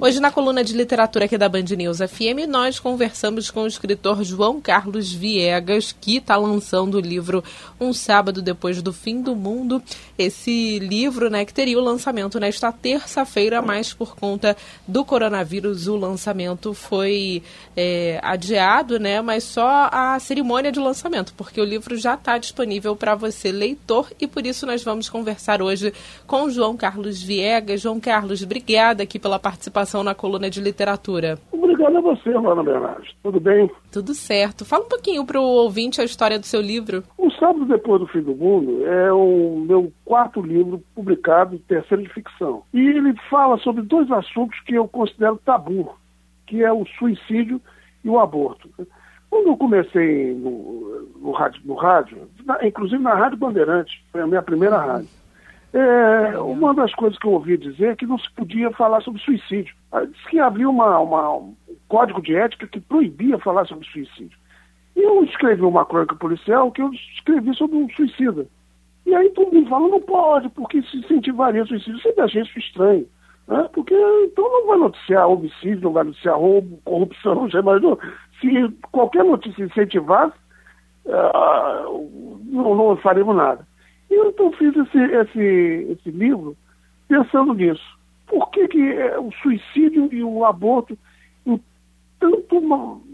Hoje, na coluna de literatura aqui da Band News FM, nós conversamos com o escritor João Carlos Viegas, que está lançando o livro Um Sábado Depois do Fim do Mundo. Esse livro, né, que teria o lançamento nesta terça-feira, mas por conta do coronavírus, o lançamento foi é, adiado, né, mas só a cerimônia de lançamento, porque o livro já está disponível para você, leitor, e por isso nós vamos conversar hoje com João Carlos Viegas. João Carlos, obrigada aqui pela participação participação na coluna de literatura. Obrigado a você, Luana Bernardes. Tudo bem? Tudo certo. Fala um pouquinho para o ouvinte a história do seu livro. O Sábado Depois do Fim do Mundo é o meu quarto livro publicado, terceiro de ficção. E ele fala sobre dois assuntos que eu considero tabu, que é o suicídio e o aborto. Quando eu comecei no, no, rádio, no rádio, inclusive na Rádio Bandeirantes, foi a minha primeira rádio, é, uma das coisas que eu ouvi dizer é que não se podia falar sobre suicídio. Diz que havia uma, uma, um código de ética que proibia falar sobre suicídio. E eu escrevi uma crônica policial que eu escrevi sobre um suicida. E aí todo mundo fala, não pode, porque se incentivaria o suicídio. Sempre achei isso estranho. Né? Porque então não vai noticiar homicídio, não vai noticiar roubo, corrupção, não sei mais. Se qualquer notícia incentivasse, uh, não, não faríamos nada. E eu então fiz esse, esse, esse livro pensando nisso. Por que, que é, o suicídio e o aborto tanto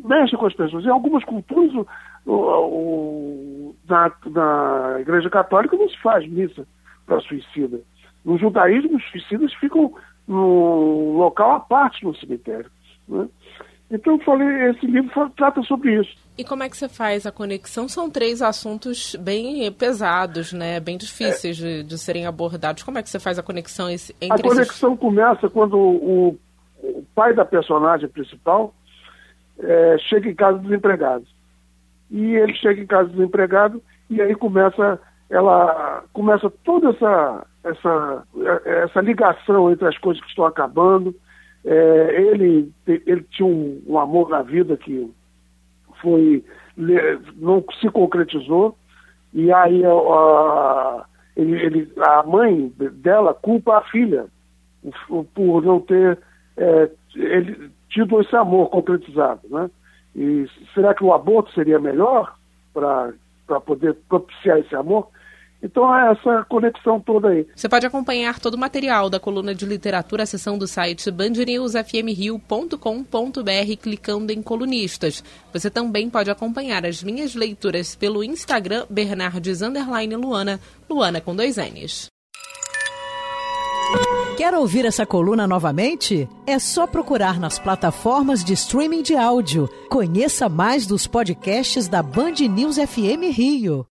mexem com as pessoas? Em algumas culturas, o, o, na, na Igreja Católica não se faz missa para suicida. No judaísmo, os suicidas ficam num local à parte no cemitério. Né? Então eu falei, esse livro trata sobre isso. E como é que você faz a conexão? São três assuntos bem pesados, né? Bem difíceis é. de, de, serem abordados. Como é que você faz a conexão entre A conexão esses... começa quando o, o, pai da personagem principal é, chega em casa desempregado. E ele chega em casa desempregado e aí começa ela começa toda essa essa essa ligação entre as coisas que estão acabando é, ele, ele tinha um, um, amor na vida que foi não se concretizou e aí a, a, ele, ele, a mãe dela culpa a filha por não ter é, ele, tido esse amor concretizado, né? E será que o aborto seria melhor para poder propiciar esse amor? Então é essa conexão toda aí. Você pode acompanhar todo o material da coluna de literatura, a seção do site bandnewsfmrio.com.br clicando em colunistas. Você também pode acompanhar as minhas leituras pelo Instagram Bernardes Luana, Luana com dois N's. Quer ouvir essa coluna novamente? É só procurar nas plataformas de streaming de áudio. Conheça mais dos podcasts da Band News FM Rio.